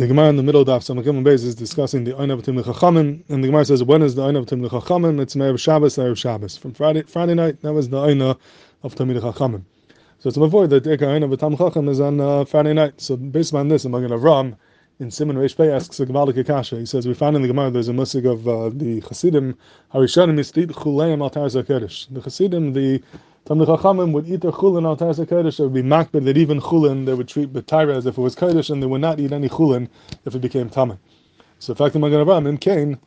The Gemara in the middle of Daf Samakim Beis is discussing the Ein Avatim Chachamim, and the Gemara says, when is the Ein Avatim Chachamim? It's Me'er Shabbos, Erev Shabbos. From Friday, Friday night, that was the Ein of Tamid Chachamim. So it's before that the Ein of Tam Chacham is on uh, Friday night. So based on this, I'm going to Ram in Simon Reish Pei asks a Gavaldik Akasha. He says, we find in the Gemara there's a musig of uh, the Chassidim, Harishanim Yistit Chuleim Altar Zakedesh. The Hasidim, the Talmud Chachamim would eat their chulin al Taras Kodesh. It would be makbid that even chulin they would treat b'tayra as if it was Kodesh, and they would not eat any chulin if it became tamei. So, in fact, in Magen Avraham in Cain,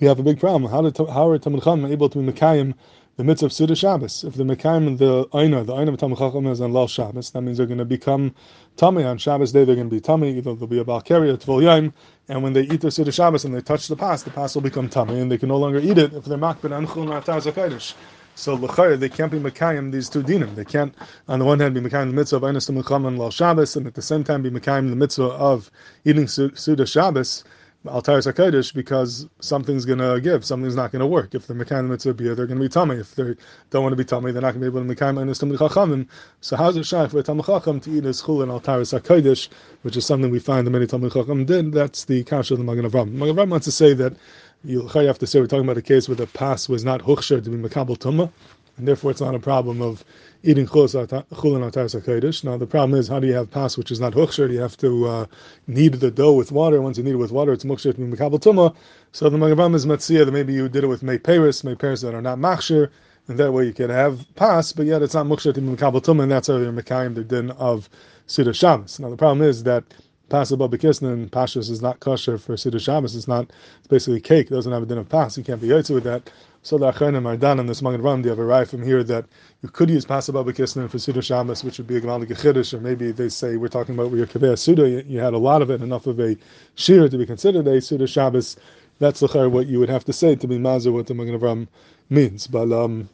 we have a big problem. How, did, how are Talmud Chachamim able to be mekayim the mitzvah of Suda Shabbos? If the mekayim the Aina, the Aina of Talmud Chachamim is on Lal Shabbos, that means they're going to become tummy on Shabbos day. They're going to be tummy. Either they'll be a balkari, a tvol yaim, and when they eat their Suda Shabbos and they touch the pas, the pas will become tummy, and they can no longer eat it if they're makbid chulin al Taras So l'chayr they can't be mekayim these two dinim. They can't, on the one hand, be mekayim the mitzvah of einas and lal Shabbos, and at the same time be mekayim the mitzvah of eating suda Shabbos, altar sakodesh, because something's going to give, something's not going to work. If the mitzvah beer, they're going to be tummy. If they don't want to be tummy, they're not going to be able to mekayim einas chachamim. So how's it shy for a chacham to eat his chul and altar sakodesh, which is something we find the many tam chacham did? That's the kasha of the Magen Avram. Magen Avram wants to say that you have to say we're talking about a case where the pass was not huksher to be makabel tumah, and therefore it's not a problem of eating chulin atar kodesh. Now the problem is how do you have pass which is not huksher? You have to uh, knead the dough with water. Once you knead it with water, it's muksher to be makabel tumah. So the Magavam is matzia that maybe you did it with may paris, may paris that are not machshir, and that way you can have pass, but yet it's not muksher to be makabel tumah, and that's how you're mekayim the din of Suda Shabbos. Now the problem is that Pas above and Pashas is not kosher for Siddur Shabbos. It's not. It's basically cake. It doesn't have a din of pas. You can't be yotze with that. So the Acharonim are done on this Magen Ram. They have arrived from here that you could use pas above for Siddur Shabbos, which would be a Gemalik Chiddush, or maybe they say we're talking about where your Kaveh Suda. You, had a lot of it, enough of a shear to be considered a Siddur Shabbos. That's what you would have to say to be mazur what the Magen Ram means. But um,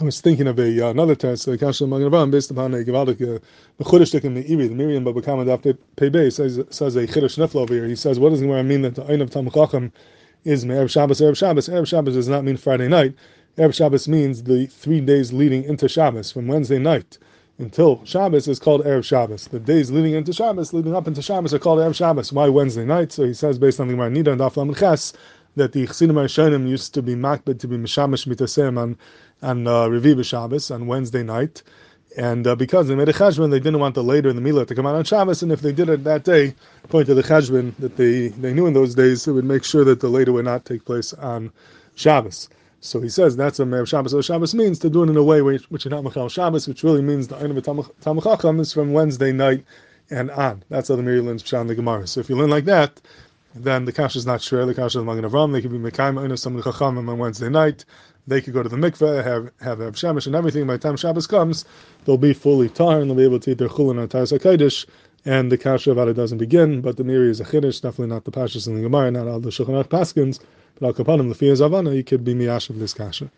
I was thinking of a uh, another test, the Kasha Magen based upon a Gevaldik, uh, the Chudish in the Iri, the Miriam Bava Kamma Daf Pebe says says a Chiddush Nifla over here. He says, what does it mean that the Ein of Tam Chacham is Erev Shabbos, Erev Shabbos? Erev Shabbos does not mean Friday night. Erev Shabbos means the three days leading into Shabbos, from Wednesday night until Shabbos is called Erev Shabbos. The days leading into Shabbos, leading up into Shabbos, are called Erev Shabbos. Why Wednesday night? So he says, based on the Gemara Nida and Daf Lamed Ches, that the Chassidim Rishonim used to be makbid to be Mishamish Mitasem on on uh, Revi Shabbos on Wednesday night, and uh, because they made a cheshbon, they didn't want the later in the Milah to come out on Shabbos, and if they did it that day, according to the cheshbon that they, they knew in those days, it would make sure that the later would not take place on Shabbos. So he says that's what Me'er Shabbos or Shabbos means, to do it in a way which, which is not Machal Shabbos, which really means the Ein of Tamachacham is from Wednesday night and on. That's how the Meiri learns Pshan the Gemara. So if you learn like that, then the kasha is not sure. The kasha is Magen Avram. They could be Mekayim of some Chachamim on Wednesday night they could go to the mikveh, have have Shemesh and everything. By the time Shabbos comes, they'll be fully tar and they'll be able to eat their chulin and taras hakodesh, and the kasha it doesn't begin. But the Meiri is a chiddush, definitely not the pashas in the Gemara, not all the shulchan paskins. But al kapanim the zavana, you could be miyash of this kasha.